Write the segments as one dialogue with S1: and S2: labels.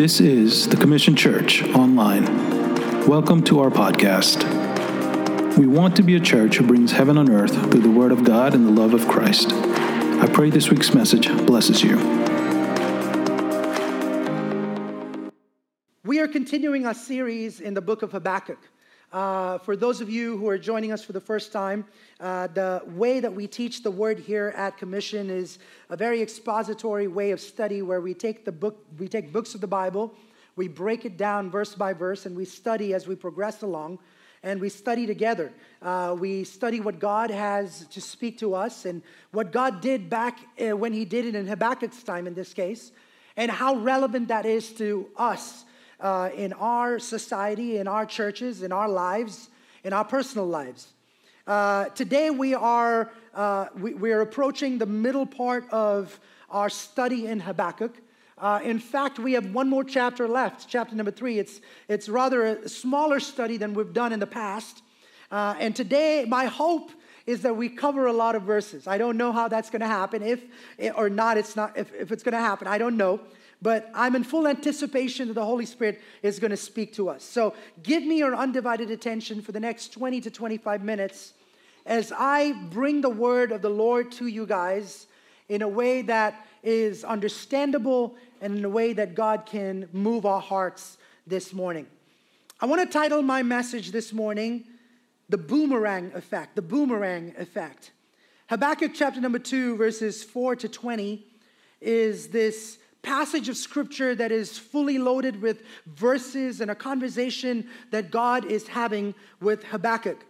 S1: This is the Commission Church Online. Welcome to our podcast. We want to be a church who brings heaven on earth through the Word of God and the love of Christ. I pray this week's message blesses you.
S2: We are continuing our series in the book of Habakkuk. Uh, for those of you who are joining us for the first time, uh, the way that we teach the word here at Commission is a very expository way of study where we take the book, we take books of the Bible, we break it down verse by verse, and we study as we progress along, and we study together. Uh, we study what God has to speak to us and what God did back uh, when He did it in Habakkuk's time, in this case, and how relevant that is to us uh, in our society, in our churches, in our lives, in our personal lives. Uh, today we are uh, we, we, are approaching the middle part of our study in Habakkuk. Uh, in fact, we have one more chapter left, chapter number three. It's it's rather a smaller study than we've done in the past. Uh, and today, my hope is that we cover a lot of verses. I don't know how that's going to happen, if or not. It's not if, if it's going to happen. I don't know but I'm in full anticipation that the Holy Spirit is going to speak to us. So give me your undivided attention for the next 20 to 25 minutes as I bring the word of the Lord to you guys in a way that is understandable and in a way that God can move our hearts this morning. I want to title my message this morning, The Boomerang Effect. The Boomerang Effect. Habakkuk chapter number 2, verses 4 to 20, is this passage of scripture that is fully loaded with verses and a conversation that God is having with Habakkuk.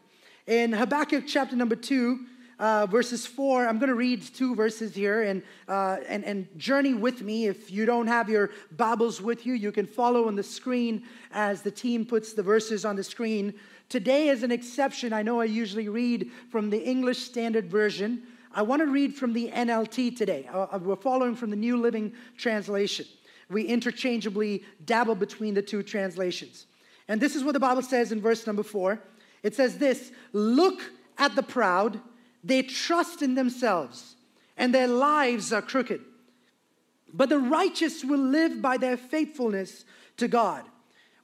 S2: In Habakkuk chapter number two, uh, verses four, I'm going to read two verses here and, uh, and, and journey with me. If you don't have your Bibles with you, you can follow on the screen as the team puts the verses on the screen. Today is an exception. I know I usually read from the English Standard Version. I want to read from the NLT today. Uh, uh, we're following from the New Living Translation. We interchangeably dabble between the two translations. And this is what the Bible says in verse number four it says this Look at the proud, they trust in themselves, and their lives are crooked. But the righteous will live by their faithfulness to God.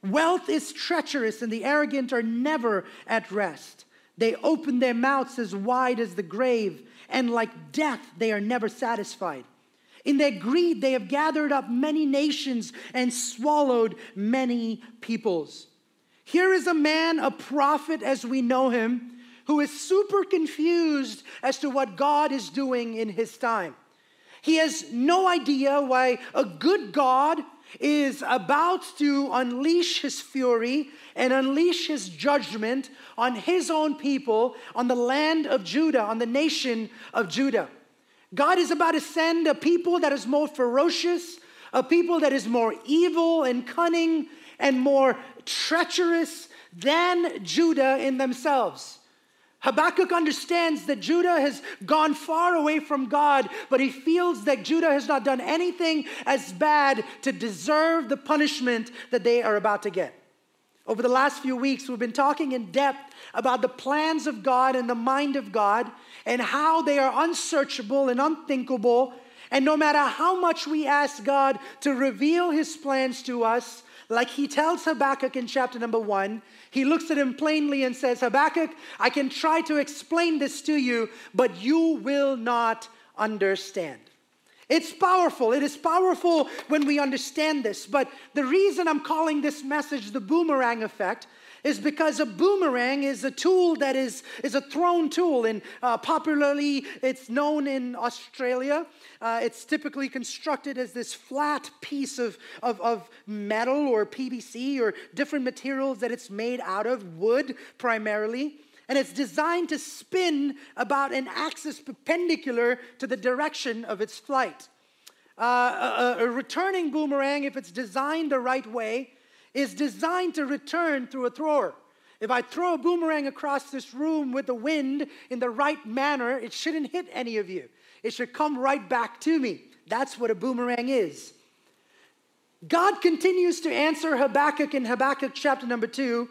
S2: Wealth is treacherous, and the arrogant are never at rest. They open their mouths as wide as the grave and like death, they are never satisfied. In their greed, they have gathered up many nations and swallowed many peoples. Here is a man, a prophet as we know him, who is super confused as to what God is doing in his time. He has no idea why a good God is about to unleash his fury and unleash his judgment on his own people, on the land of Judah, on the nation of Judah. God is about to send a people that is more ferocious, a people that is more evil and cunning and more treacherous than Judah in themselves. Habakkuk understands that Judah has gone far away from God, but he feels that Judah has not done anything as bad to deserve the punishment that they are about to get. Over the last few weeks, we've been talking in depth about the plans of God and the mind of God and how they are unsearchable and unthinkable. And no matter how much we ask God to reveal his plans to us, like he tells Habakkuk in chapter number one, he looks at him plainly and says, Habakkuk, I can try to explain this to you, but you will not understand. It's powerful. It is powerful when we understand this. But the reason I'm calling this message the boomerang effect is because a boomerang is a tool that is, is a thrown tool, and uh, popularly it's known in Australia. Uh, it's typically constructed as this flat piece of, of, of metal or PVC or different materials that it's made out of, wood primarily and it's designed to spin about an axis perpendicular to the direction of its flight. Uh, a, a, returning boomerang, if it's designed the right way, is designed to return through a thrower. If I throw a boomerang across this room with the wind in the right manner, it shouldn't hit any of you. It should come right back to me. That's what a boomerang is. God continues to answer Habakkuk in Habakkuk chapter number two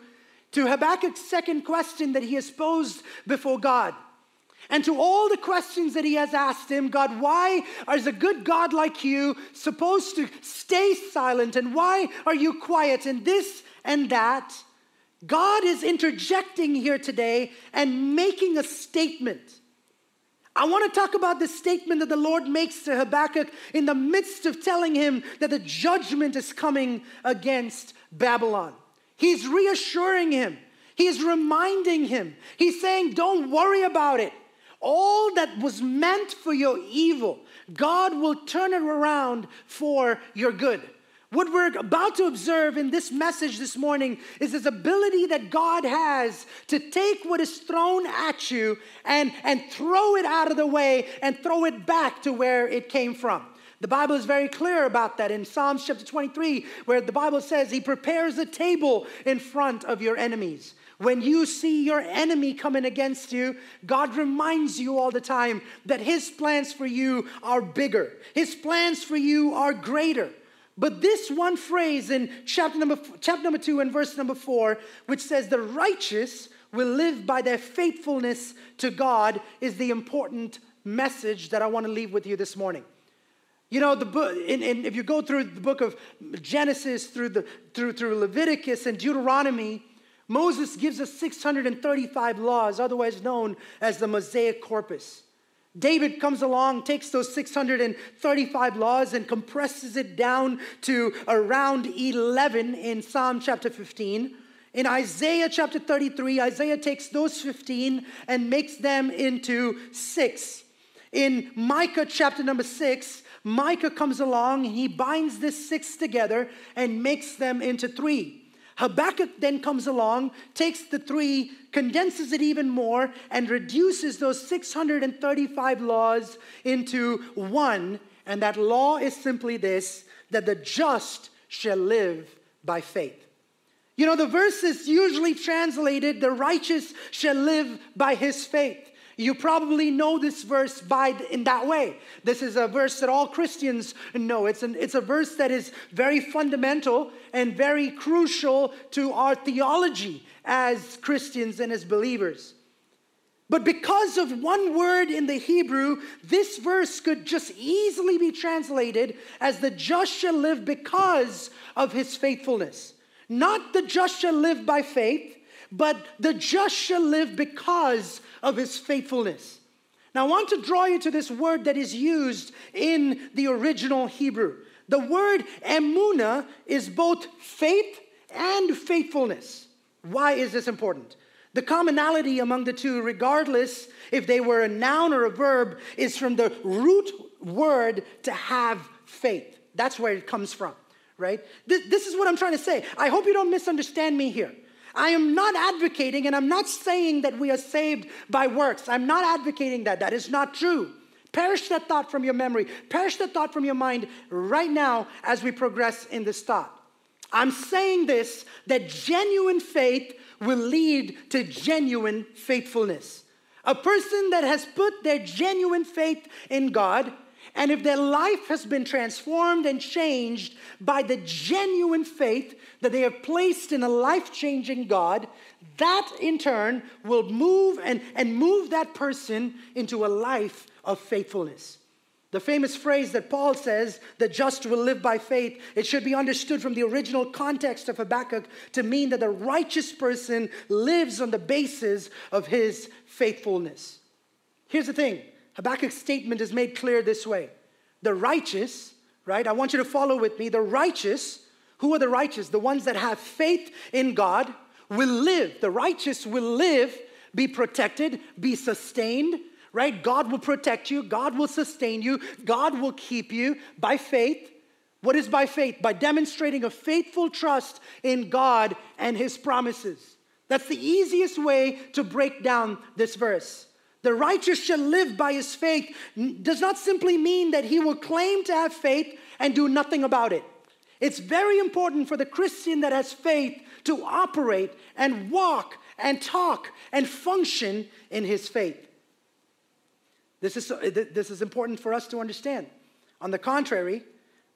S2: to Habakkuk's second question that he has posed before God. And to all the questions that he has asked him, God, why is a good God like you supposed to stay silent? And why are you quiet? And this and that. God is interjecting here today and making a statement. I want to talk about the statement that the Lord makes to Habakkuk in the midst of telling him that the judgment is coming against Babylon. He's reassuring him, he's reminding him, he's saying, Don't worry about it. All that was meant for your evil, God will turn it around for your good. What we're about to observe in this message this morning is this ability that God has to take what is thrown at you and, and throw it out of the way and throw it back to where it came from. The Bible is very clear about that in Psalms chapter 23, where the Bible says, He prepares a table in front of your enemies. When you see your enemy coming against you, God reminds you all the time that His plans for you are bigger, His plans for you are greater. But this one phrase in chapter number, chapter number two and verse number four, which says, The righteous will live by their faithfulness to God, is the important message that I want to leave with you this morning. You know, the book, in, in, if you go through the book of Genesis, through, the, through, through Leviticus and Deuteronomy, Moses gives us 635 laws, otherwise known as the Mosaic Corpus. David comes along, takes those 635 laws and compresses it down to around 11 in Psalm chapter 15. In Isaiah chapter 33, Isaiah takes those 15 and makes them into six. In Micah chapter number 6, Micah comes along and he binds this six together and makes them into three. Habakkuk then comes along, takes the three, condenses it even more, and reduces those 635 laws into one. And that law is simply this that the just shall live by faith. You know, the verse is usually translated, the righteous shall live by his faith. You probably know this verse by in that way. This is a verse that all Christians know. It's, an, it's a verse that is very fundamental and very crucial to our theology as Christians and as believers. But because of one word in the Hebrew, this verse could just easily be translated as the just shall live because of his faithfulness. Not the just shall live by faith, but the just shall live because of his faithfulness. Now, I want to draw you to this word that is used in the original Hebrew. The word emuna is both faith and faithfulness. Why is this important? The commonality among the two, regardless if they were a noun or a verb, is from the root word to have faith. That's where it comes from, right? This, this is what I'm trying to say. I hope you don't misunderstand me here. I am not advocating and I'm not saying that we are saved by works. I'm not advocating that. That is not true. Perish that thought from your memory. Perish that thought from your mind right now as we progress in this thought. I'm saying this that genuine faith will lead to genuine faithfulness. A person that has put their genuine faith in God and if their life has been transformed and changed by the genuine faith that they have placed in a life changing God, that in turn will move and, and move that person into a life of faithfulness. The famous phrase that Paul says, the just will live by faith, it should be understood from the original context of Habakkuk to mean that the righteous person lives on the basis of his faithfulness. Here's the thing Habakkuk's statement is made clear this way The righteous, right? I want you to follow with me. The righteous, who are the righteous? The ones that have faith in God will live. The righteous will live, be protected, be sustained, right? God will protect you, God will sustain you, God will keep you by faith. What is by faith? By demonstrating a faithful trust in God and His promises. That's the easiest way to break down this verse. The righteous shall live by his faith does not simply mean that he will claim to have faith and do nothing about it. It's very important for the Christian that has faith to operate and walk and talk and function in his faith. This is, uh, this is important for us to understand. On the contrary,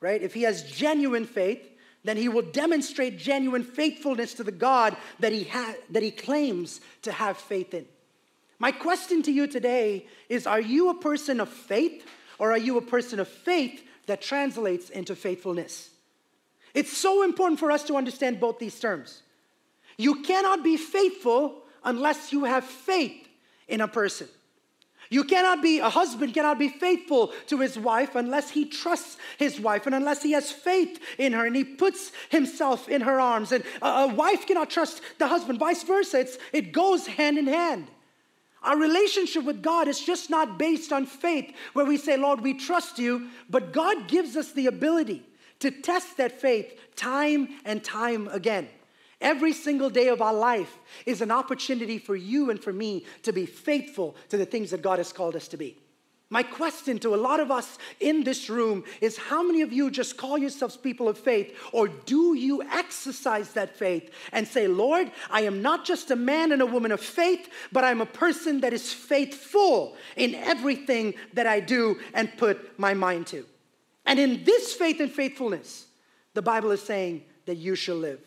S2: right, if he has genuine faith, then he will demonstrate genuine faithfulness to the God that he, ha- that he claims to have faith in. My question to you today is Are you a person of faith or are you a person of faith that translates into faithfulness? It's so important for us to understand both these terms. You cannot be faithful unless you have faith in a person. You cannot be, a husband cannot be faithful to his wife unless he trusts his wife and unless he has faith in her and he puts himself in her arms. And a, a wife cannot trust the husband, vice versa. It's, it goes hand in hand. Our relationship with God is just not based on faith, where we say, Lord, we trust you, but God gives us the ability to test that faith time and time again. Every single day of our life is an opportunity for you and for me to be faithful to the things that God has called us to be. My question to a lot of us in this room is how many of you just call yourselves people of faith, or do you exercise that faith and say, Lord, I am not just a man and a woman of faith, but I'm a person that is faithful in everything that I do and put my mind to? And in this faith and faithfulness, the Bible is saying that you shall live.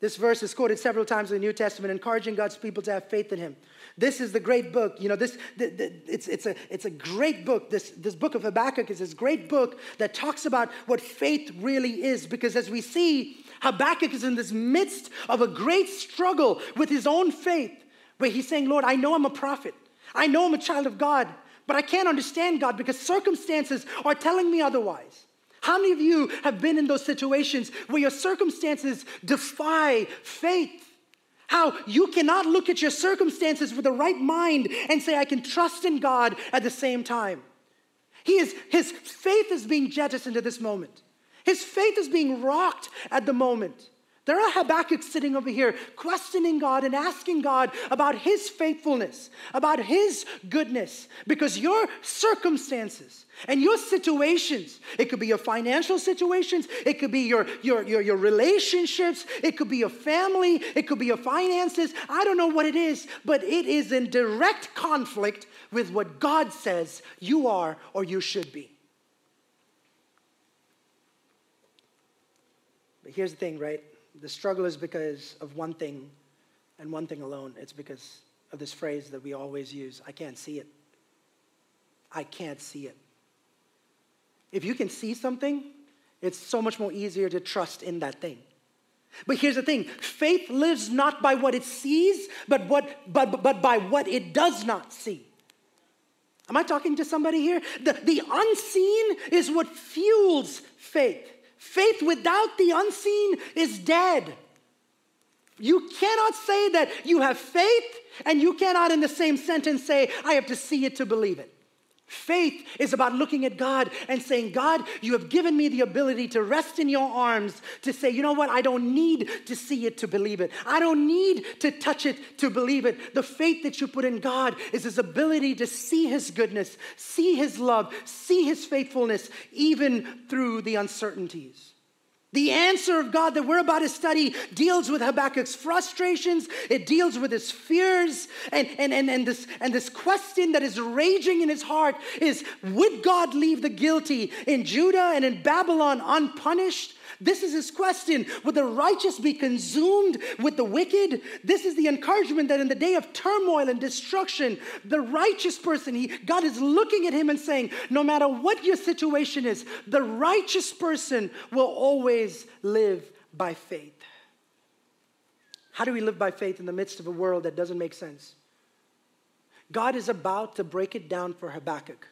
S2: This verse is quoted several times in the New Testament, encouraging God's people to have faith in Him. This is the great book. You know, this the, the, it's, it's, a, it's a great book. This, this book of Habakkuk is this great book that talks about what faith really is. Because as we see, Habakkuk is in this midst of a great struggle with his own faith, where he's saying, Lord, I know I'm a prophet, I know I'm a child of God, but I can't understand God because circumstances are telling me otherwise. How many of you have been in those situations where your circumstances defy faith? How you cannot look at your circumstances with the right mind and say, I can trust in God at the same time. He is, his faith is being jettisoned at this moment. His faith is being rocked at the moment. There are Habakkuk sitting over here questioning God and asking God about his faithfulness, about his goodness, because your circumstances and your situations, it could be your financial situations, it could be your, your, your, your relationships, it could be your family, it could be your finances. I don't know what it is, but it is in direct conflict with what God says you are or you should be. But here's the thing, right? The struggle is because of one thing and one thing alone. It's because of this phrase that we always use I can't see it. I can't see it. If you can see something, it's so much more easier to trust in that thing. But here's the thing faith lives not by what it sees, but, what, but, but by what it does not see. Am I talking to somebody here? The, the unseen is what fuels faith. Faith without the unseen is dead. You cannot say that you have faith, and you cannot, in the same sentence, say, I have to see it to believe it. Faith is about looking at God and saying, God, you have given me the ability to rest in your arms, to say, you know what, I don't need to see it to believe it. I don't need to touch it to believe it. The faith that you put in God is his ability to see his goodness, see his love, see his faithfulness, even through the uncertainties. The answer of God that we're about to study deals with Habakkuk's frustrations, it deals with his fears, and, and, and, and, this, and this question that is raging in his heart is Would God leave the guilty in Judah and in Babylon unpunished? This is his question. Would the righteous be consumed with the wicked? This is the encouragement that in the day of turmoil and destruction, the righteous person, he, God is looking at him and saying, no matter what your situation is, the righteous person will always live by faith. How do we live by faith in the midst of a world that doesn't make sense? God is about to break it down for Habakkuk.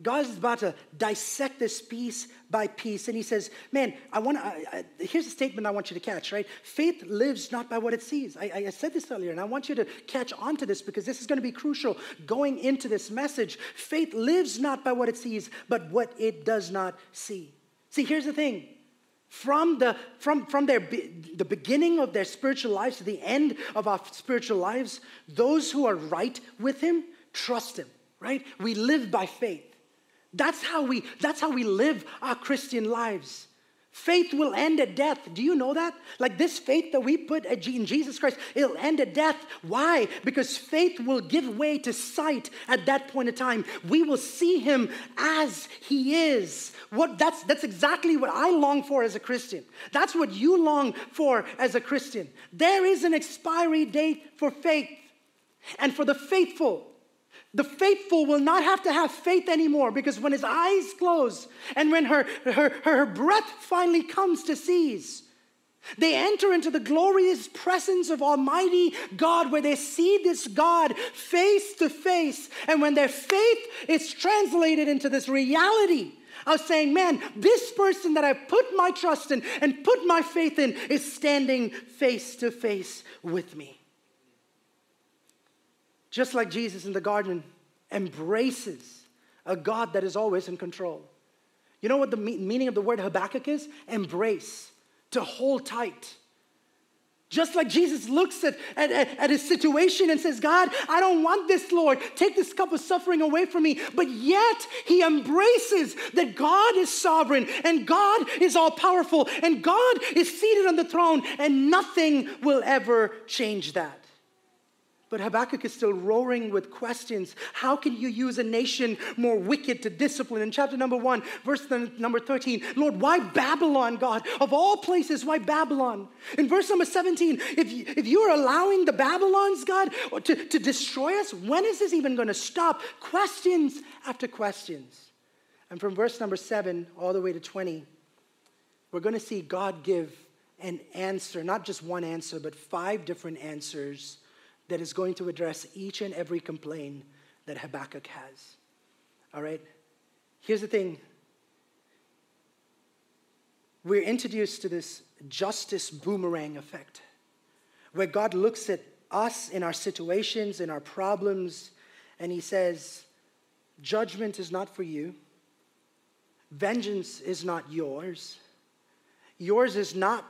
S2: God is about to dissect this piece by piece. And he says, Man, I want to, here's a statement I want you to catch, right? Faith lives not by what it sees. I, I said this earlier, and I want you to catch on to this because this is going to be crucial going into this message. Faith lives not by what it sees, but what it does not see. See, here's the thing. From the from from their the beginning of their spiritual lives to the end of our spiritual lives, those who are right with him trust him, right? We live by faith. That's how we, that's how we live our Christian lives. Faith will end at death. Do you know that? Like this faith that we put in Jesus Christ, it'll end at death. Why? Because faith will give way to sight at that point in time. We will see him as he is. What that's that's exactly what I long for as a Christian. That's what you long for as a Christian. There is an expiry date for faith. And for the faithful, the faithful will not have to have faith anymore because when his eyes close and when her, her, her breath finally comes to cease, they enter into the glorious presence of Almighty God where they see this God face to face. And when their faith is translated into this reality of saying, man, this person that I put my trust in and put my faith in is standing face to face with me. Just like Jesus in the garden embraces a God that is always in control. You know what the meaning of the word Habakkuk is? Embrace, to hold tight. Just like Jesus looks at, at, at, his situation and says, God, I don't want this, Lord. Take this cup of suffering away from me. But yet, he embraces that God is sovereign and God is all powerful and God is seated on the throne and nothing will ever change that. But Habakkuk is still roaring with questions. How can you use a nation more wicked to discipline? In chapter number one, verse number 13, Lord, why Babylon, God? Of all places, why Babylon? In verse number 17, if, if you are allowing the Babylons, God, to, to destroy us, when is this even going to stop? Questions after questions. And from verse number seven all the way to 20, we're going to see God give an answer, not just one answer, but five different answers that is going to address each and every complaint that Habakkuk has. All right? Here's the thing we're introduced to this justice boomerang effect, where God looks at us in our situations, in our problems, and He says, Judgment is not for you, vengeance is not yours. Yours is not,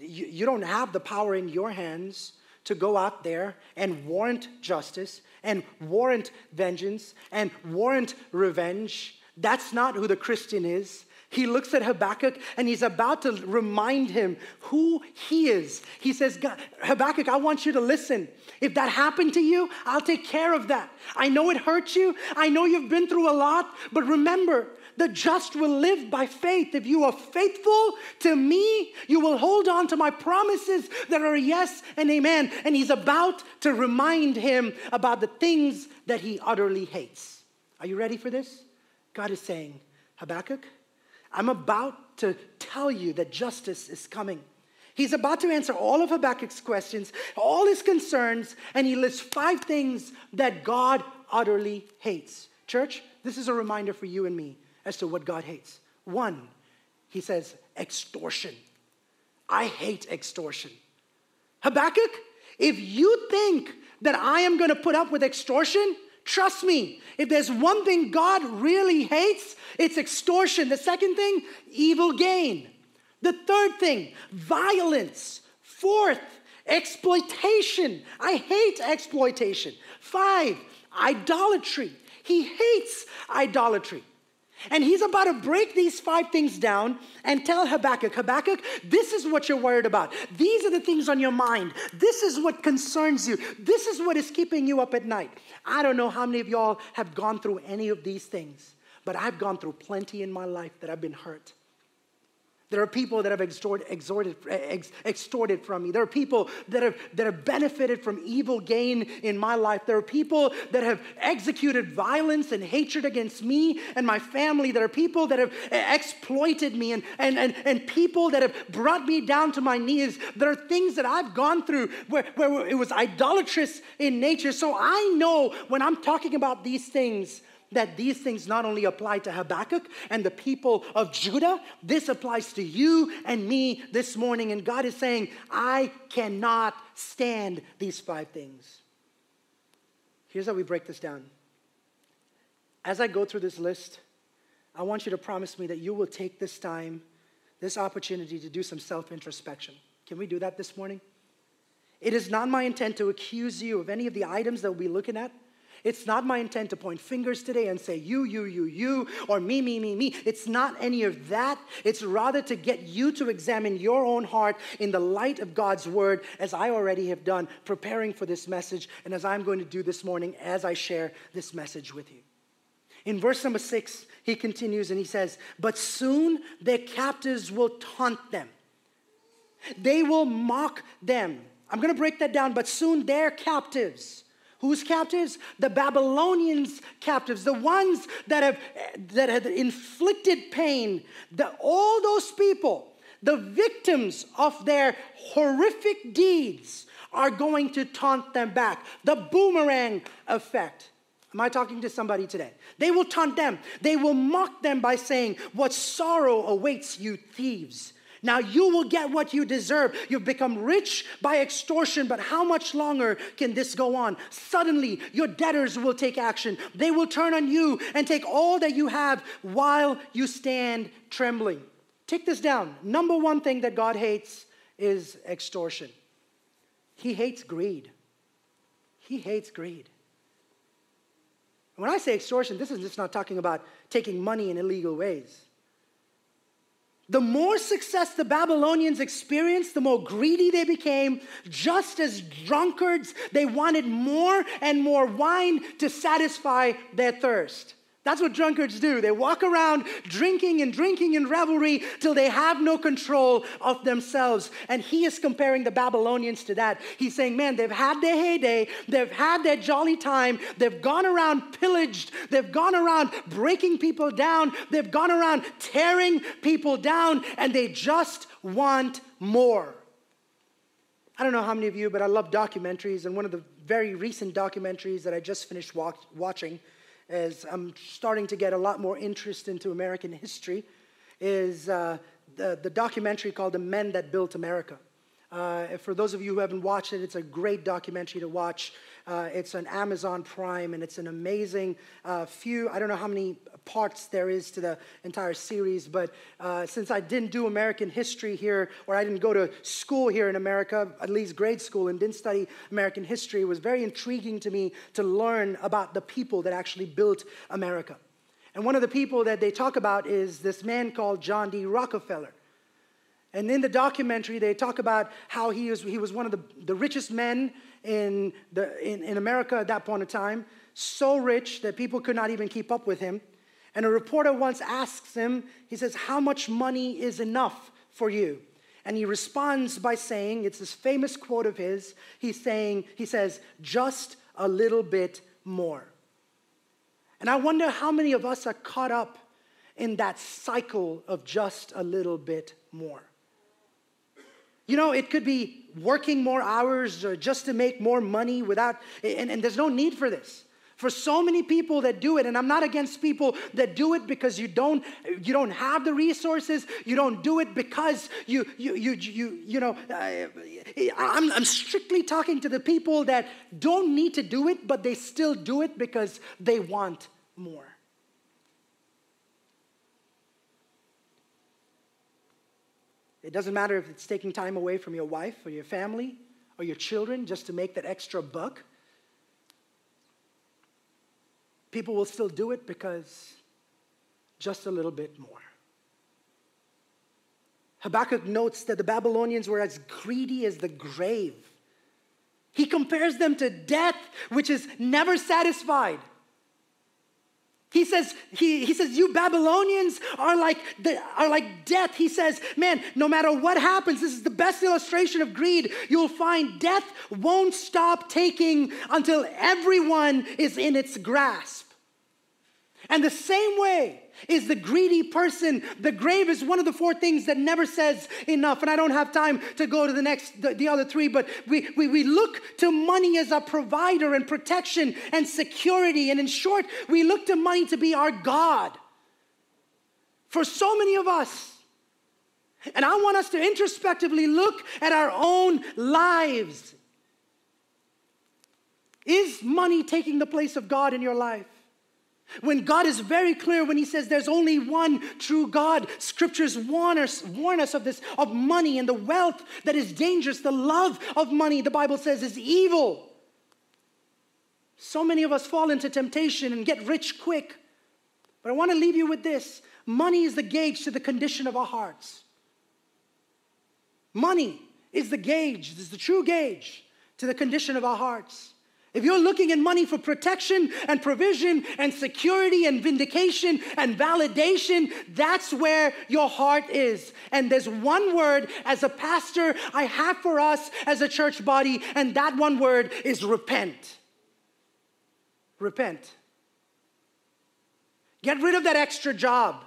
S2: you, you don't have the power in your hands to go out there and warrant justice and warrant vengeance and warrant revenge. That's not who the Christian is. He looks at Habakkuk and he's about to remind him who he is. He says, Habakkuk, I want you to listen. If that happened to you, I'll take care of that. I know it hurt you. I know you've been through a lot, but remember, the just will live by faith. If you are faithful to me, you will hold on to my promises that are yes and amen. And he's about to remind him about the things that he utterly hates. Are you ready for this? God is saying, Habakkuk, I'm about to tell you that justice is coming. He's about to answer all of Habakkuk's questions, all his concerns, and he lists five things that God utterly hates. Church, this is a reminder for you and me as to what God hates. One, he says, extortion. I hate extortion. Habakkuk, if you think that I am going to put up with extortion, trust me, if there's one thing God really hates, it's extortion. The second thing, evil gain. The third thing, violence. Fourth, exploitation. I hate exploitation. Five, idolatry. He hates idolatry. And he's about to break these five things down and tell Habakkuk, Habakkuk, this is what you're worried about. These are the things on your mind. This is what concerns you. This is what is keeping you up at night. I don't know how many of y'all have gone through any of these things, but I've gone through plenty in my life that I've been hurt. There are people that have extorted, extorted, ex, extorted from me. There are people that have, that have benefited from evil gain in my life. There are people that have executed violence and hatred against me and my family. There are people that have exploited me and, and, and, and people that have brought me down to my knees. There are things that I've gone through where, where it was idolatrous in nature. So I know when I'm talking about these things, that these things not only apply to Habakkuk and the people of Judah, this applies to you and me this morning. And God is saying, I cannot stand these five things. Here's how we break this down. As I go through this list, I want you to promise me that you will take this time, this opportunity to do some self introspection. Can we do that this morning? It is not my intent to accuse you of any of the items that we'll be looking at. It's not my intent to point fingers today and say, you, you, you, you, or me, me, me, me. It's not any of that. It's rather to get you to examine your own heart in the light of God's word, as I already have done, preparing for this message, and as I'm going to do this morning as I share this message with you. In verse number six, he continues and he says, But soon their captives will taunt them, they will mock them. I'm going to break that down, but soon their captives Whose captives? The Babylonians' captives, the ones that have that had inflicted pain. The, all those people, the victims of their horrific deeds, are going to taunt them back. The boomerang effect. Am I talking to somebody today? They will taunt them. They will mock them by saying, What sorrow awaits you, thieves. Now you will get what you deserve. You've become rich by extortion, but how much longer can this go on? Suddenly, your debtors will take action. They will turn on you and take all that you have while you stand trembling. Take this down. Number one thing that God hates is extortion. He hates greed. He hates greed. When I say extortion, this is just not talking about taking money in illegal ways. The more success the Babylonians experienced, the more greedy they became. Just as drunkards, they wanted more and more wine to satisfy their thirst. That's what drunkards do. They walk around drinking and drinking in revelry till they have no control of themselves. And he is comparing the Babylonians to that. He's saying, man, they've had their heyday, they've had their jolly time, they've gone around pillaged, they've gone around breaking people down, they've gone around tearing people down, and they just want more. I don't know how many of you, but I love documentaries, and one of the very recent documentaries that I just finished watching as I'm starting to get a lot more interest into American history, is uh, the, the documentary called The Men That Built America. Uh, for those of you who haven't watched it, it's a great documentary to watch. Uh, it's on Amazon Prime, and it's an amazing uh, few. I don't know how many parts there is to the entire series, but uh, since I didn't do American history here, or I didn't go to school here in America, at least grade school, and didn't study American history, it was very intriguing to me to learn about the people that actually built America. And one of the people that they talk about is this man called John D. Rockefeller. And in the documentary, they talk about how he was, he was one of the, the richest men in, the, in, in America at that point in time, so rich that people could not even keep up with him. And a reporter once asks him, he says, How much money is enough for you? And he responds by saying, it's this famous quote of his, he's saying, he says, just a little bit more. And I wonder how many of us are caught up in that cycle of just a little bit more. You know, it could be working more hours just to make more money without, and, and there's no need for this. For so many people that do it, and I'm not against people that do it because you don't, you don't have the resources, you don't do it because you, you, you, you, you know, uh, I'm, I'm strictly talking to the people that don't need to do it, but they still do it because they want more. It doesn't matter if it's taking time away from your wife or your family or your children just to make that extra buck. People will still do it because just a little bit more. Habakkuk notes that the Babylonians were as greedy as the grave. He compares them to death, which is never satisfied. He says, he, he says, you Babylonians are like, the, are like death. He says, man, no matter what happens, this is the best illustration of greed. You'll find death won't stop taking until everyone is in its grasp. And the same way is the greedy person. The grave is one of the four things that never says enough. And I don't have time to go to the next, the, the other three, but we, we, we look to money as a provider and protection and security. And in short, we look to money to be our God. For so many of us, and I want us to introspectively look at our own lives. Is money taking the place of God in your life? When God is very clear when He says there's only one true God, scriptures warn us, warn us of this, of money and the wealth that is dangerous. The love of money, the Bible says, is evil. So many of us fall into temptation and get rich quick. But I want to leave you with this money is the gauge to the condition of our hearts. Money is the gauge, is the true gauge to the condition of our hearts. If you're looking in money for protection and provision and security and vindication and validation, that's where your heart is. And there's one word as a pastor I have for us as a church body, and that one word is repent. repent. Get rid of that extra job.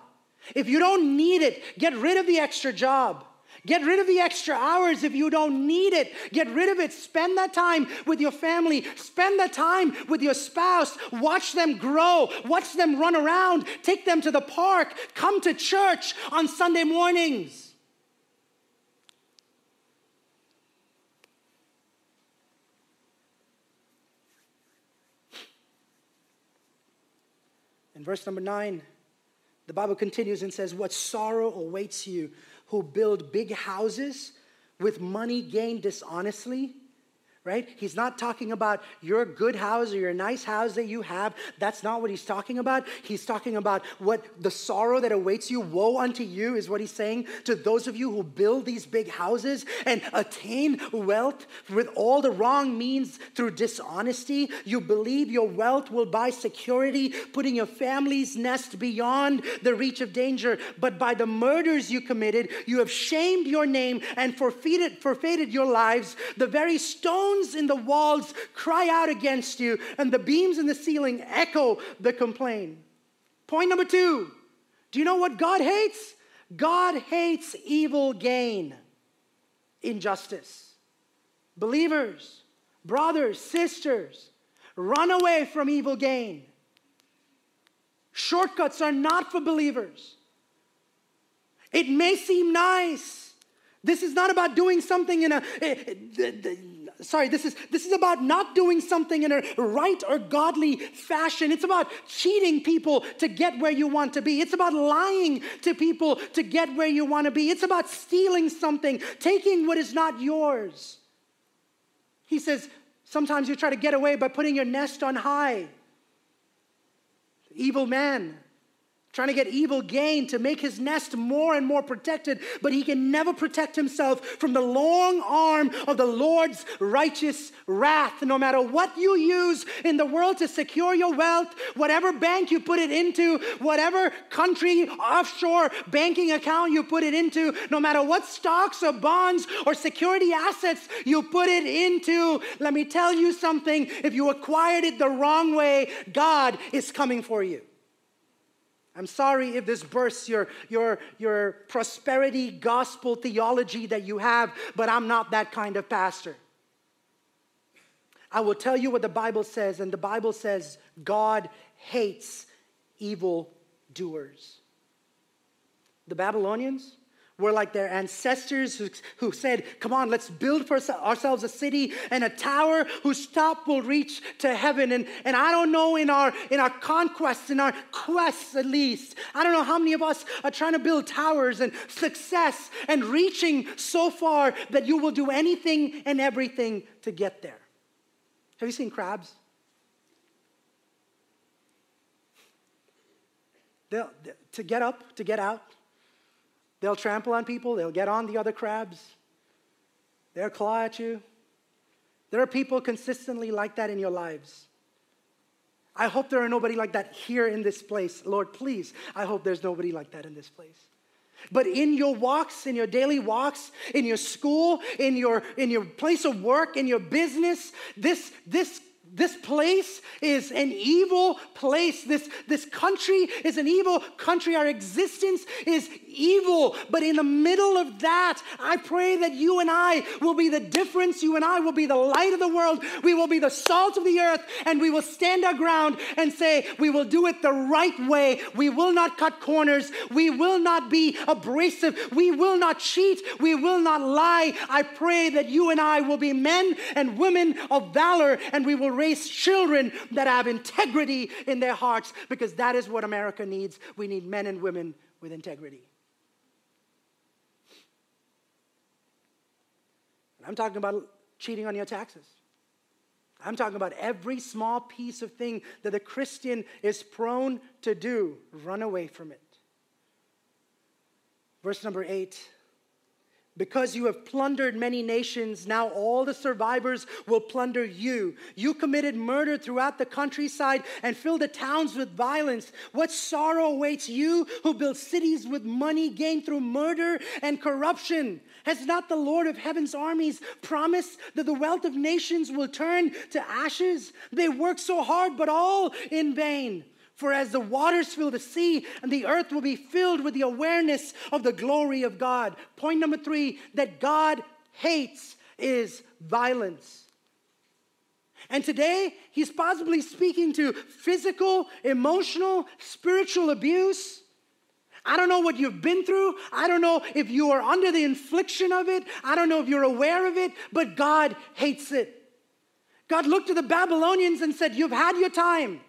S2: If you don't need it, get rid of the extra job. Get rid of the extra hours if you don't need it. Get rid of it. Spend that time with your family. Spend that time with your spouse. Watch them grow. Watch them run around. Take them to the park. Come to church on Sunday mornings. In verse number nine, the Bible continues and says, What sorrow awaits you who build big houses with money gained dishonestly? Right? He's not talking about your good house or your nice house that you have. That's not what he's talking about. He's talking about what the sorrow that awaits you. Woe unto you is what he's saying to those of you who build these big houses and attain wealth with all the wrong means through dishonesty. You believe your wealth will buy security, putting your family's nest beyond the reach of danger. But by the murders you committed, you have shamed your name and forfeited, forfeited your lives. The very stone stones in the walls cry out against you, and the beams in the ceiling echo the complaint. Point number two do you know what God hates? God hates evil gain, injustice. Believers, brothers, sisters, run away from evil gain. Shortcuts are not for believers. It may seem nice. This is not about doing something in a eh, eh, sorry, this is, this is about not doing something in a right or godly fashion. It's about cheating people to get where you want to be. It's about lying to people to get where you want to be. It's about stealing something, taking what is not yours. He says, sometimes you try to get away by putting your nest on high. Evil man trying to get evil gain to make his nest more and more protected, but he can never protect himself from the long arm of the Lord's righteous wrath. No matter what you use in the world to secure your wealth, whatever bank you put it into, whatever country offshore banking account you put it into, no matter what stocks or bonds or security assets you put it into, let me tell you something if you acquired it the wrong way, God is coming for you. I'm sorry if this bursts your, your, your prosperity gospel theology that you have, but I'm not that kind of pastor. I will tell you what the Bible says, and the Bible says God hates evil doers. The Babylonians, were like their ancestors who, who said, Come on, let's build for ourselves a city and a tower whose top will reach to heaven. And, and I don't know in our, in our conquests, in our quests at least, I don't know how many of us are trying to build towers and success and reaching so far that you will do anything and everything to get there. Have you seen crabs? They'll, to get up, to get out, They'll trample on people, they'll get on the other crabs, they'll claw at you. There are people consistently like that in your lives. I hope there are nobody like that here in this place. Lord, please, I hope there's nobody like that in this place. But in your walks, in your daily walks, in your school, in your, in your place of work, in your business, this, this this place is an evil place. This, this country is an evil country. Our existence is evil. But in the middle of that, I pray that you and I will be the difference. You and I will be the light of the world. We will be the salt of the earth, and we will stand our ground and say, We will do it the right way. We will not cut corners. We will not be abrasive. We will not cheat. We will not lie. I pray that you and I will be men and women of valor, and we will raise children that have integrity in their hearts because that is what America needs. We need men and women with integrity. And I'm talking about cheating on your taxes. I'm talking about every small piece of thing that a Christian is prone to do. Run away from it. Verse number eight Because you have plundered many nations, now all the survivors will plunder you. You committed murder throughout the countryside and filled the towns with violence. What sorrow awaits you who build cities with money gained through murder and corruption? Has not the Lord of heaven's armies promised that the wealth of nations will turn to ashes? They work so hard, but all in vain. For as the waters fill the sea, and the earth will be filled with the awareness of the glory of God. Point number three that God hates is violence. And today, he's possibly speaking to physical, emotional, spiritual abuse. I don't know what you've been through. I don't know if you are under the infliction of it. I don't know if you're aware of it, but God hates it. God looked to the Babylonians and said, You've had your time.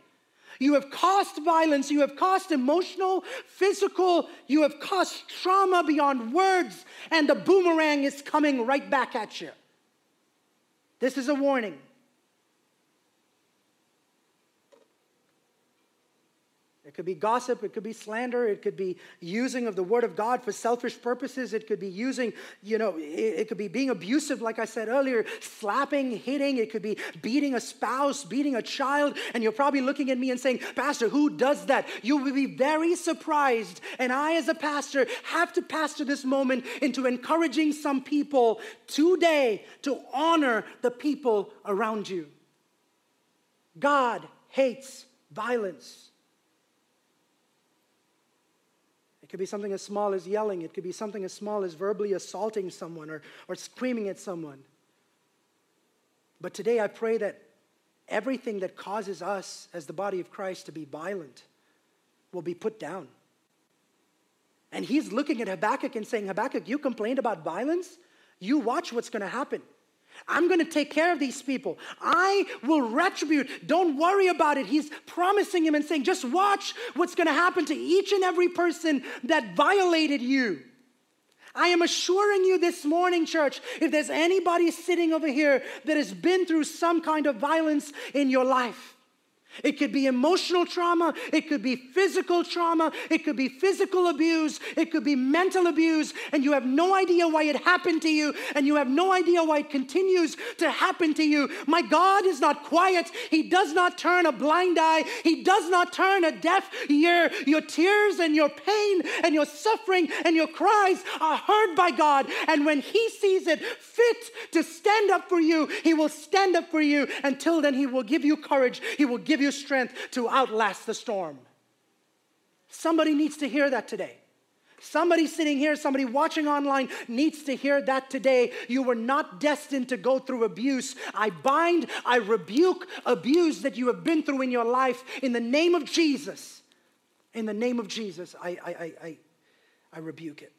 S2: You have caused violence. You have caused emotional, physical, you have caused trauma beyond words, and the boomerang is coming right back at you. This is a warning. It could be gossip, it could be slander, it could be using of the word of God for selfish purposes, it could be using, you know, it, it, could be being abusive, like I said earlier, slapping, hitting, it could be beating a spouse, beating a child, and you're probably looking at me and saying, Pastor, who does that? You will be very surprised. And I, as a pastor, have to pastor this moment into encouraging some people today to honor the people around you. God hates violence. Could be something as small as yelling. It could be something as small as verbally assaulting someone or, or screaming at someone. But today I pray that everything that causes us as the body of Christ to be violent will be put down. And he's looking at Habakkuk and saying, Habakkuk, you complained about violence? You watch what's going to happen. I'm going to take care of these people. I will retribute. Don't worry about it. He's promising him and saying, just watch what's going to happen to each and every person that violated you. I am assuring you this morning, church, if there's anybody sitting over here that has been through some kind of violence in your life, it could be emotional trauma. It could be physical trauma. It could be physical abuse. It could be mental abuse. And you have no idea why it happened to you. And you have no idea why it continues to happen to you. My God is not quiet. He does not turn a blind eye. He does not turn a deaf ear. Your tears and your pain and your suffering and your cries are heard by God. And when He sees it fit to stand up for you, He will stand up for you. Until then, He will give you courage. He will give you strength to outlast the storm. Somebody needs to hear that today. Somebody sitting here, somebody watching online needs to hear that today. You were not destined to go through abuse. I bind, I rebuke abuse that you have been through in your life in the name of Jesus. In the name of Jesus, I, I, I, I, I rebuke it.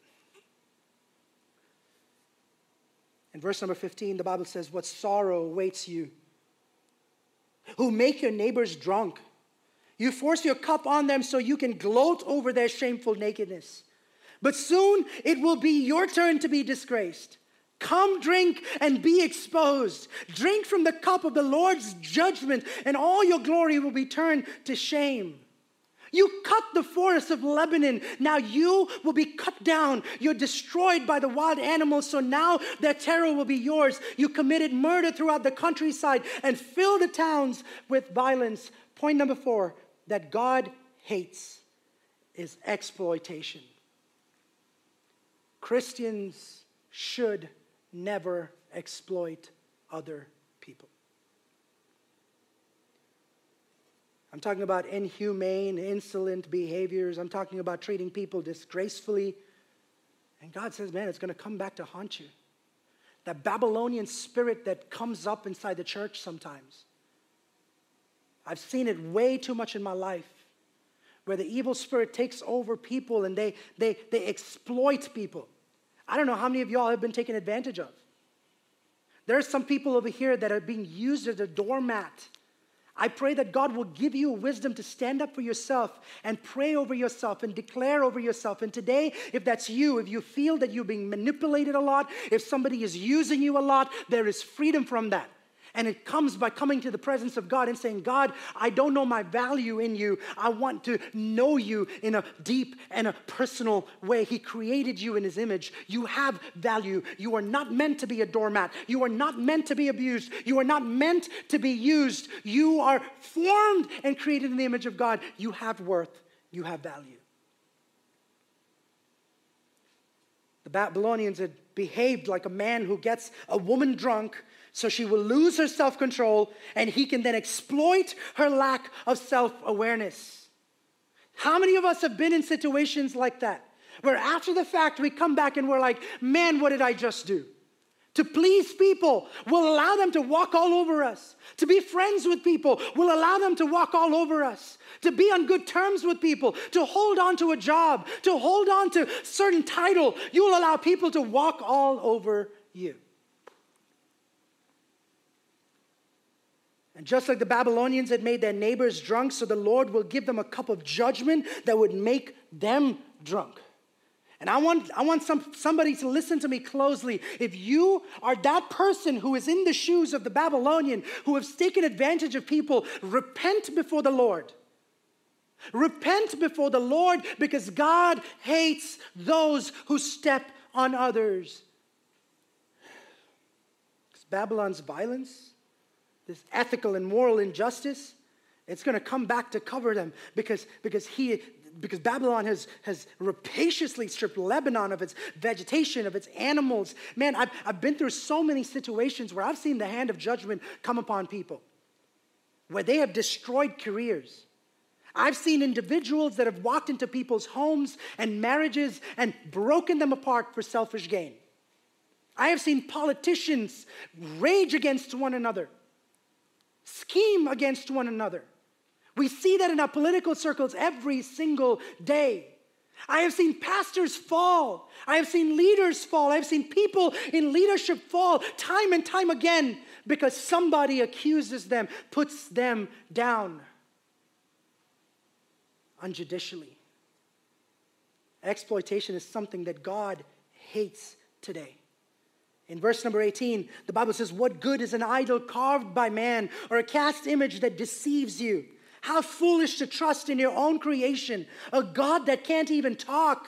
S2: In verse number 15, the Bible says, What sorrow awaits you who make your neighbors drunk. You force your cup on them so you can gloat over their shameful nakedness. But soon it will be your turn to be disgraced. Come drink and be exposed. Drink from the cup of the Lord's judgment, and all your glory will be turned to shame. You cut the forests of Lebanon. Now you will be cut down. You're destroyed by the wild animals. So now their terror will be yours. You committed murder throughout the countryside and filled the towns with violence. Point number four that God hates is exploitation. Christians should never exploit other people. I'm talking about inhumane, insolent behaviors. I'm talking about treating people disgracefully. And God says, man, it's going to come back to haunt you. That Babylonian spirit that comes up inside the church sometimes. I've seen it way too much in my life where the evil spirit takes over people and they, they, they exploit people. I don't know how many of y'all have been taken advantage of. There are some people over here that are being used as a doormat I pray that God will give you wisdom to stand up for yourself and pray over yourself and declare over yourself. And today, if that's you, if you feel that you're being manipulated a lot, if somebody is using you a lot, there is freedom from that. And it comes by coming to the presence of God and saying, God, I don't know my value in you. I want to know you in a deep and a personal way. He created you in His image. You have value. You are not meant to be a doormat. You are not meant to be abused. You are not meant to be used. You are formed and created in the image of God. You have worth. You have value. The Babylonians had behaved like a man who gets a woman drunk so she will lose her self control and he can then exploit her lack of self awareness. How many of us have been in situations like that? Where after the fact we come back and we're like, man, what did I just do? To please people will allow them to walk all over us. To be friends with people will allow them to walk all over us. To be on good terms with people, to hold on to a job, to hold on to certain title, you will allow people to walk all over you. And just like the Babylonians had made their neighbors drunk, so the Lord will give them a cup of judgment that would make them drunk. And I want, I want some, somebody to listen to me closely. If you are that person who is in the shoes of the Babylonian, who has taken advantage of people, repent before the Lord. Repent before the Lord because God hates those who step on others. Because Babylon's violence, this ethical and moral injustice, it's going to come back to cover them because, because he because Babylon has, has rapaciously stripped Lebanon of its vegetation, of its animals. Man, I've, I've been through so many situations where I've seen the hand of judgment come upon people, where they have destroyed careers. I've seen individuals that have walked into people's homes and marriages and broken them apart for selfish gain. I have seen politicians rage against one another scheme against one another. We see that in our political circles every single day. I have seen pastors fall. I have seen leaders fall. I have seen people in leadership fall time and time again because somebody accuses them, puts them down unjudicially. Exploitation is something that God hates today. In verse number 18, the Bible says, What good is an idol carved by man or a cast image that deceives you? How foolish to trust in your own creation, a God that can't even talk.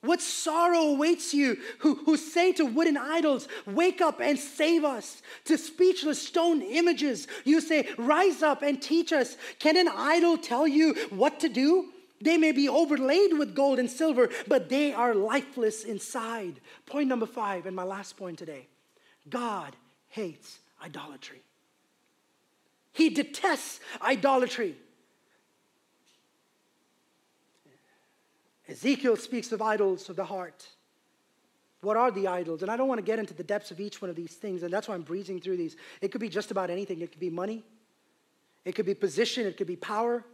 S2: What sorrow awaits you who, who say to wooden idols, Wake up and save us. To speechless stone images, you say, Rise up and teach us. Can an idol tell you what to do? They may be overlaid with gold and silver, but they are lifeless inside. Point number five, and my last point today God hates idolatry. He detests idolatry. Ezekiel speaks of idols of the heart. What are the idols? And I don't want to get into the depths of each one of these things, and that's why I'm breezing through these. It could be just about anything. It could be money, it could be position, it could be power,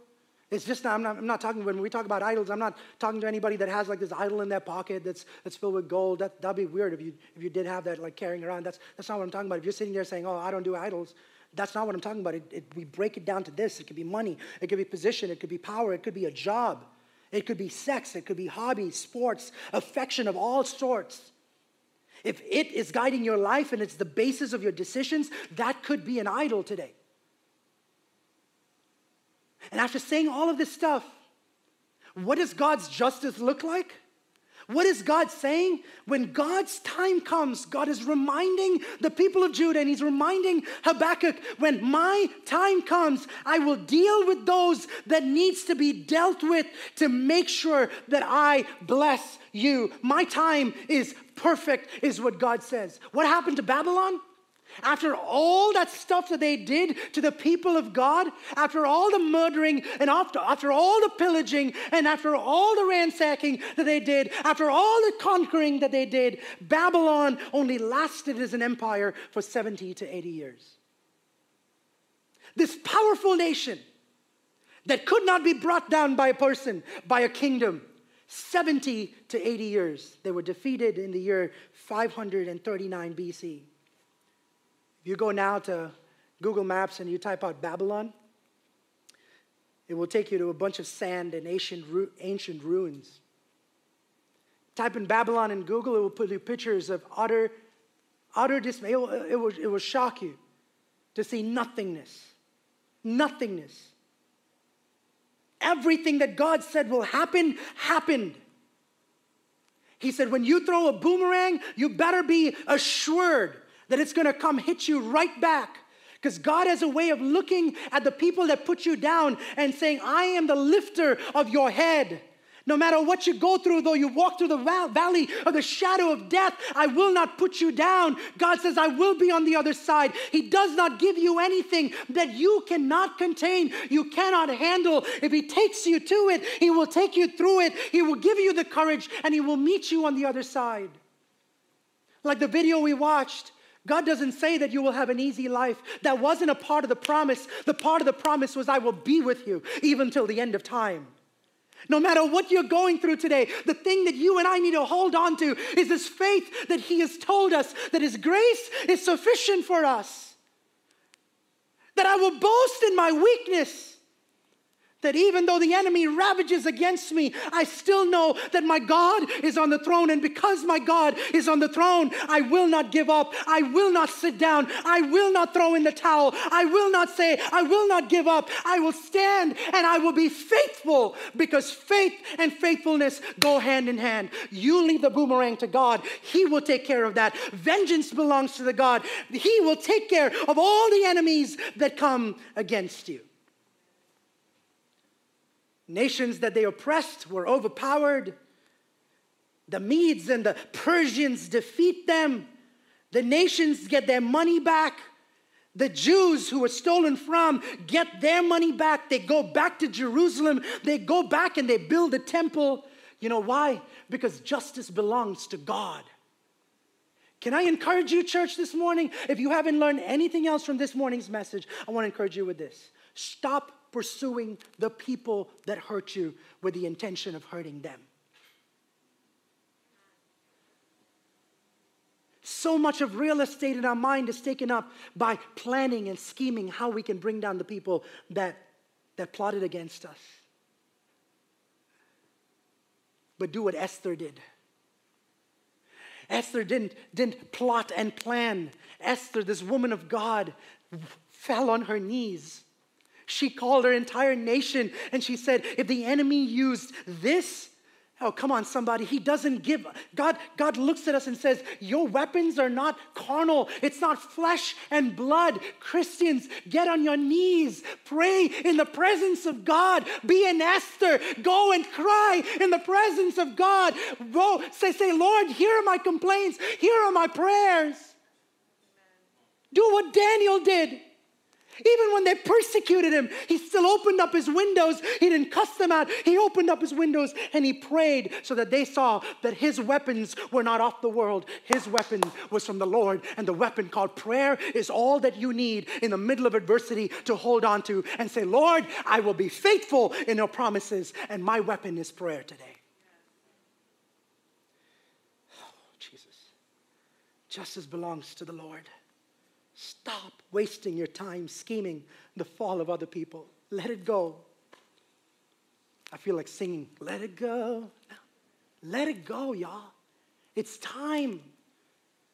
S2: it's just, I'm not, I'm not talking, when we talk about idols, I'm not talking to anybody that has like this idol in their pocket that's, that's filled with gold. That, that'd be weird if you, if you did have that like carrying around. That's, that's not what I'm talking about. If you're sitting there saying, oh, I don't do idols, that's not what I'm talking about. It, it, we break it down to this. It could be money. It could be position. It could be power. It could be a job. It could be sex. It could be hobbies, sports, affection of all sorts. If it is guiding your life and it's the basis of your decisions, that could be an idol today. And after saying all of this stuff, what does God's justice look like? What is God saying? When God's time comes, God is reminding the people of Judah and He's reminding Habakkuk, when my time comes, I will deal with those that needs to be dealt with to make sure that I bless you. My time is perfect, is what God says. What happened to Babylon? After all that stuff that they did to the people of God, after all the murdering and after, after all the pillaging and after all the ransacking that they did, after all the conquering that they did, Babylon only lasted as an empire for 70 to 80 years. This powerful nation that could not be brought down by a person, by a kingdom, 70 to 80 years. They were defeated in the year 539 BC. If you go now to Google Maps and you type out Babylon, it will take you to a bunch of sand and ancient, ancient ruins. Type in Babylon in Google, it will put you pictures of utter, utter dismay. It will, it will, it will shock you. to see nothingness. Nothingness. Everything that God said will happen, happened. He said, when you throw a boomerang, you better be assured that it's gonna come hit you right back. Because God has a way of looking at the people that put you down and saying, I am the lifter of your head. No matter what you go through, though you walk through the valley of the shadow of death, I will not put you down. God says, I will be on the other side. He does not give you anything that you cannot contain, you cannot handle. If He takes you to it, He will take you through it. He will give you the courage and He will meet you on the other side. Like the video we watched, God doesn't say that you will have an easy life. That wasn't a part of the promise. The part of the promise was, I will be with you even till the end of time. No matter what you're going through today, the thing that you and I need to hold on to is this faith that He has told us that His grace is sufficient for us. That I will boast in my weakness that even though the enemy ravages against me, I still know that my God is on the throne. And because my God is on the throne, I will not give up. I will not sit down. I will not throw in the towel. I will not say, I will not give up. I will stand and I will be faithful because faith and faithfulness go hand in hand. You leave the boomerang to God, He will take care of that. Vengeance belongs to the God. He will take care of all the enemies that come against you. Nations that they oppressed were overpowered. The Medes and the Persians defeat them. The nations get their money back. The Jews who were stolen from get their money back. They go back to Jerusalem. They go back and they build a temple. You know why? Because justice belongs to God. Can I encourage you, church, this morning? If you haven't learned anything else from this morning's message, I want to encourage you with this. Stop pursuing the people that hurt you with the intention of hurting them. So much of real estate in our mind is taken up by planning and scheming how we can bring down the people that, that plotted against us. But do what Esther did. Esther didn't, didn't plot and plan. Esther, this woman of God, fell on her knees she called her entire nation and she said, if the enemy used this, Oh, come on, somebody. He doesn't give. God, God looks at us and says, Your weapons are not carnal. It's not flesh and blood. Christians, get on your knees. Pray in the presence of God. Be an Esther. Go and cry in the presence of God. Go, say, say, Lord, here are my complaints. Here are my prayers. Do what Daniel did. Even when they persecuted him, he still opened up his windows. He didn't cuss them out. He opened up his windows and he prayed so that they saw that his weapons were not off the world. His weapon was from the Lord. And the weapon called prayer is all that you need in the middle of adversity to hold on to and say, Lord, I will be faithful in your promises. And my weapon is prayer today. Oh, Jesus. Justice belongs to the Lord. Stop wasting your time scheming the fall of other people. Let it go. I feel like singing, let it go. Let it go, y'all. It's time.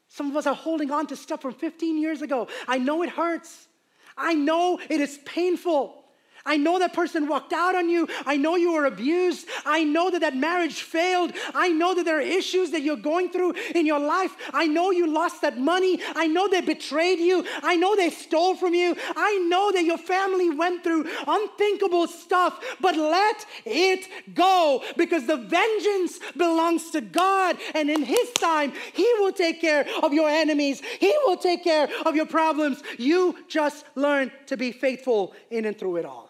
S2: Some of us are holding on to stuff from 15 years ago. I know it hurts. I know it is painful. I know that person walked out on you. I know you were abused. I know that that marriage failed. I know that there are issues that you're going through in your life. I know you lost that money. I know they betrayed you. I know they stole from you. I know that your family went through unthinkable stuff, but let it go because the vengeance belongs to God. And in His time, He will take care of your enemies, He will take care of your problems. You just learn to be faithful in and through it all.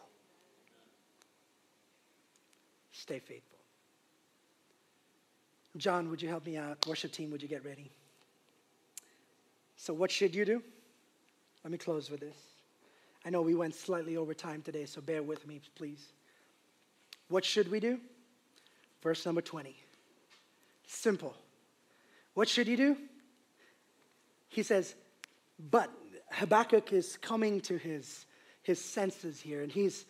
S2: Stay faithful. John, would you help me out? Worship team, would you get ready? So, what should you do? Let me close with this. I know we went slightly over time today, so bear with me, please. What should we do? Verse number 20. Simple. What should you do? He says, but Habakkuk is coming to his, his senses here, and he's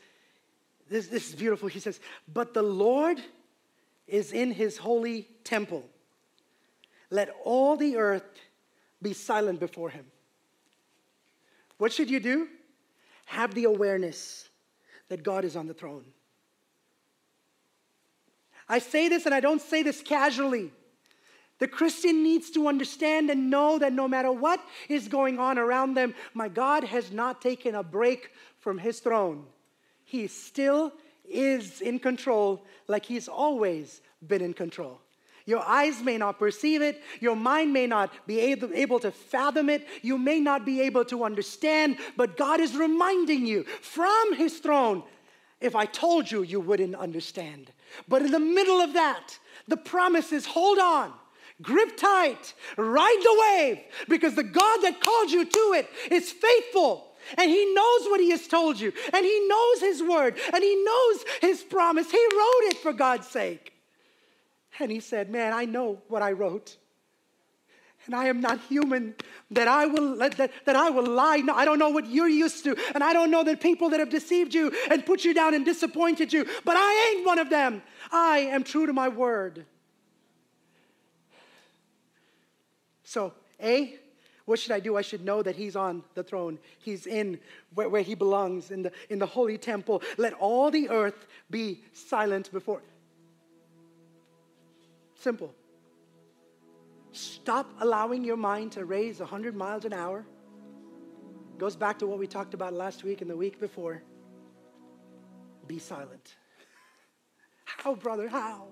S2: this, this is beautiful. He says, But the Lord is in his holy temple. Let all the earth be silent before him. What should you do? Have the awareness that God is on the throne. I say this and I don't say this casually. The Christian needs to understand and know that no matter what is going on around them, my God has not taken a break from his throne. He still is in control like he's always been in control. Your eyes may not perceive it. Your mind may not be able, to fathom it. You may not be able to understand, but God is reminding you from His throne. If I told you, you wouldn't understand. But in the middle of that, the promise is hold on. Grip tight, ride the wave, because the God that called you to it is faithful. And he knows what he has told you, and he knows his word, and he knows his promise. He wrote it for God's sake. And he said, Man, I know what I wrote. And I am not human that I will that, that I will lie. No, I don't know what you're used to. And I don't know the people that have deceived you and put you down and disappointed you. But I ain't one of them. I am true to my word. So, A, what should I do? I should know that he's on the throne. He's in where, where, he belongs, in the, in the holy temple. Let all the earth be silent before. Simple. Stop allowing your mind to raise 100 miles an hour. Goes back to what we talked about last week and the week before. Be silent. How, brother? How?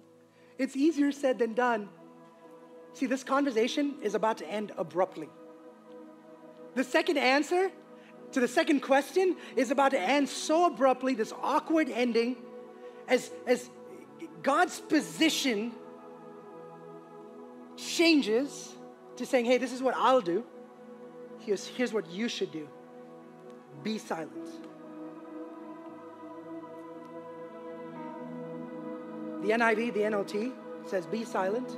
S2: It's easier said than done. See, this conversation is about to end abruptly. The second answer to the second question is about to end so abruptly, this awkward ending, as, as God's position changes to saying, hey, this is what I'll do. Here's, here's what you should do be silent. The NIV, the NLT says, be silent.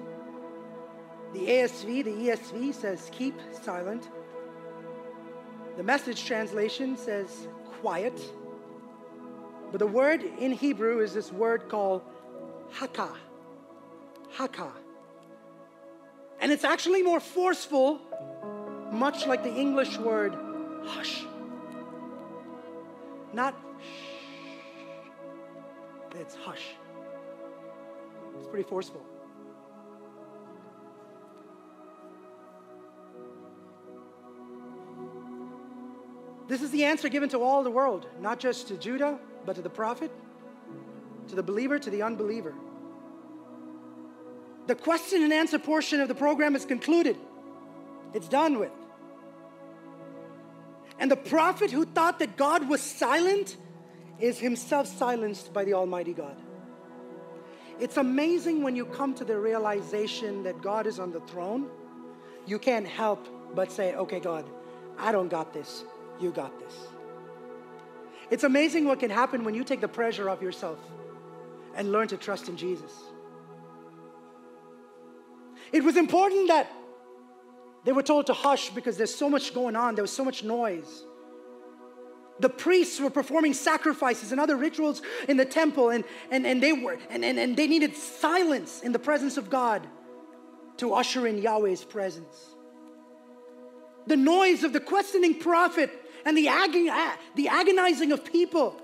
S2: The ASV, the ESV says, keep silent. The message translation says, quiet. But the word in Hebrew is this word called haka. Haka. And it's actually more forceful, much like the English word hush. Not shh, it's hush. It's pretty forceful. This is the answer given to all the world, not just to Judah, but to the prophet, to the believer, to the unbeliever. The question and answer portion of the program is concluded, it's done with. And the prophet who thought that God was silent is himself silenced by the Almighty God. It's amazing when you come to the realization that God is on the throne, you can't help but say, okay, God, I don't got this. You got this. It's amazing what can happen when you take the pressure off yourself and learn to trust in Jesus. It was important that they were told to hush because there's so much going on, there was so much noise. The priests were performing sacrifices and other rituals in the temple, and, and, and, they, were, and, and, and they needed silence in the presence of God to usher in Yahweh's presence. The noise of the questioning prophet and the, agon- uh, the agonizing of people,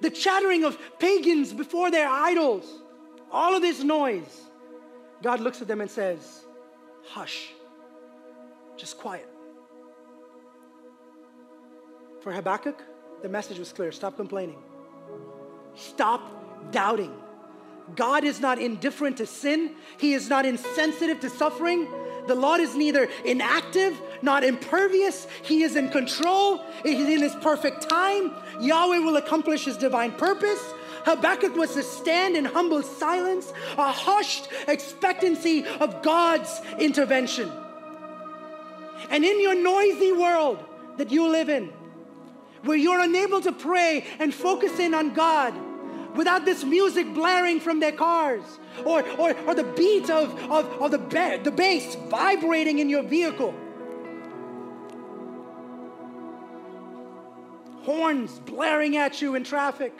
S2: the chattering of pagans before their idols, all of this noise, God looks at them and says, Hush, just quiet. For Habakkuk, the message was clear stop complaining, stop doubting. God is not indifferent to sin, He is not insensitive to suffering. The Lord is neither inactive not impervious. He is in control. He's in his perfect time. Yahweh will accomplish his divine purpose. Habakkuk was to stand in humble silence, a hushed expectancy of God's intervention. And in your noisy world that you live in, where you're unable to pray and focus in on God, without this music blaring from their cars or, or, or the beat of, of, of the, ba- the bass vibrating in your vehicle. Horns blaring at you in traffic.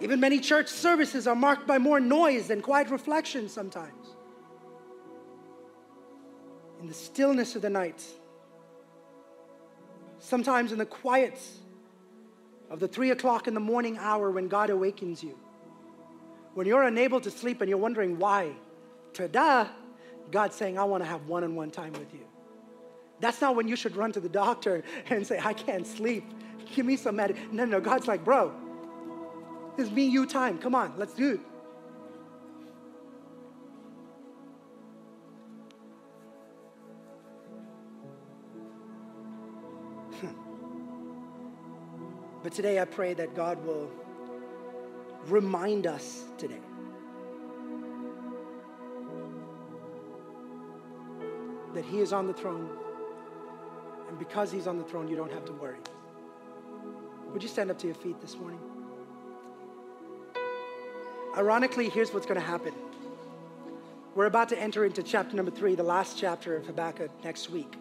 S2: Even many church services are marked by more noise than quiet reflection sometimes. In the stillness of the night, Sometimes in the quiet of the three o'clock in the morning hour when God awakens you, when you're unable to sleep and you're wondering why, ta-da, God's saying, I want to have one-on-one time with you. That's not when you should run to the doctor and say, I can't sleep. Give me some med. No, no, God's like, bro, this is me, you time. Come on, let's do it. But today I pray that God will remind us today that He is on the throne. And because He's on the throne, you don't have to worry. Would you stand up to your feet this morning? Ironically, here's what's going to happen. We're about to enter into chapter number three, the last chapter of Habakkuk next week.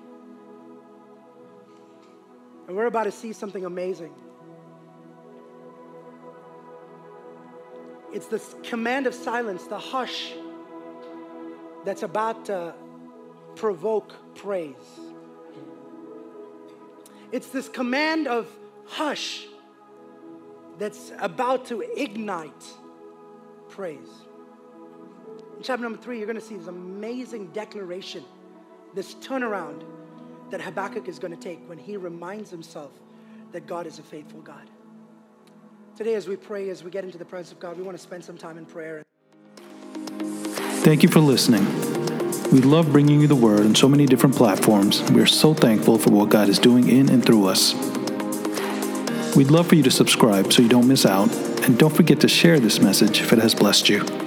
S2: And we're about to see something amazing. It's this command of silence, the hush, that's about to provoke praise. It's this command of hush that's about to ignite praise. In chapter number three, you're going to see this amazing declaration, this turnaround that Habakkuk is going to take when he reminds himself that God is a faithful God. Today, as we pray, as we get into the presence of God, we want to spend some time in prayer.
S1: Thank you for listening. We love bringing you the word on so many different platforms. We are so thankful for what God is doing in and through us. We'd love for you to subscribe so you don't miss out, and don't forget to share this message if it has blessed you.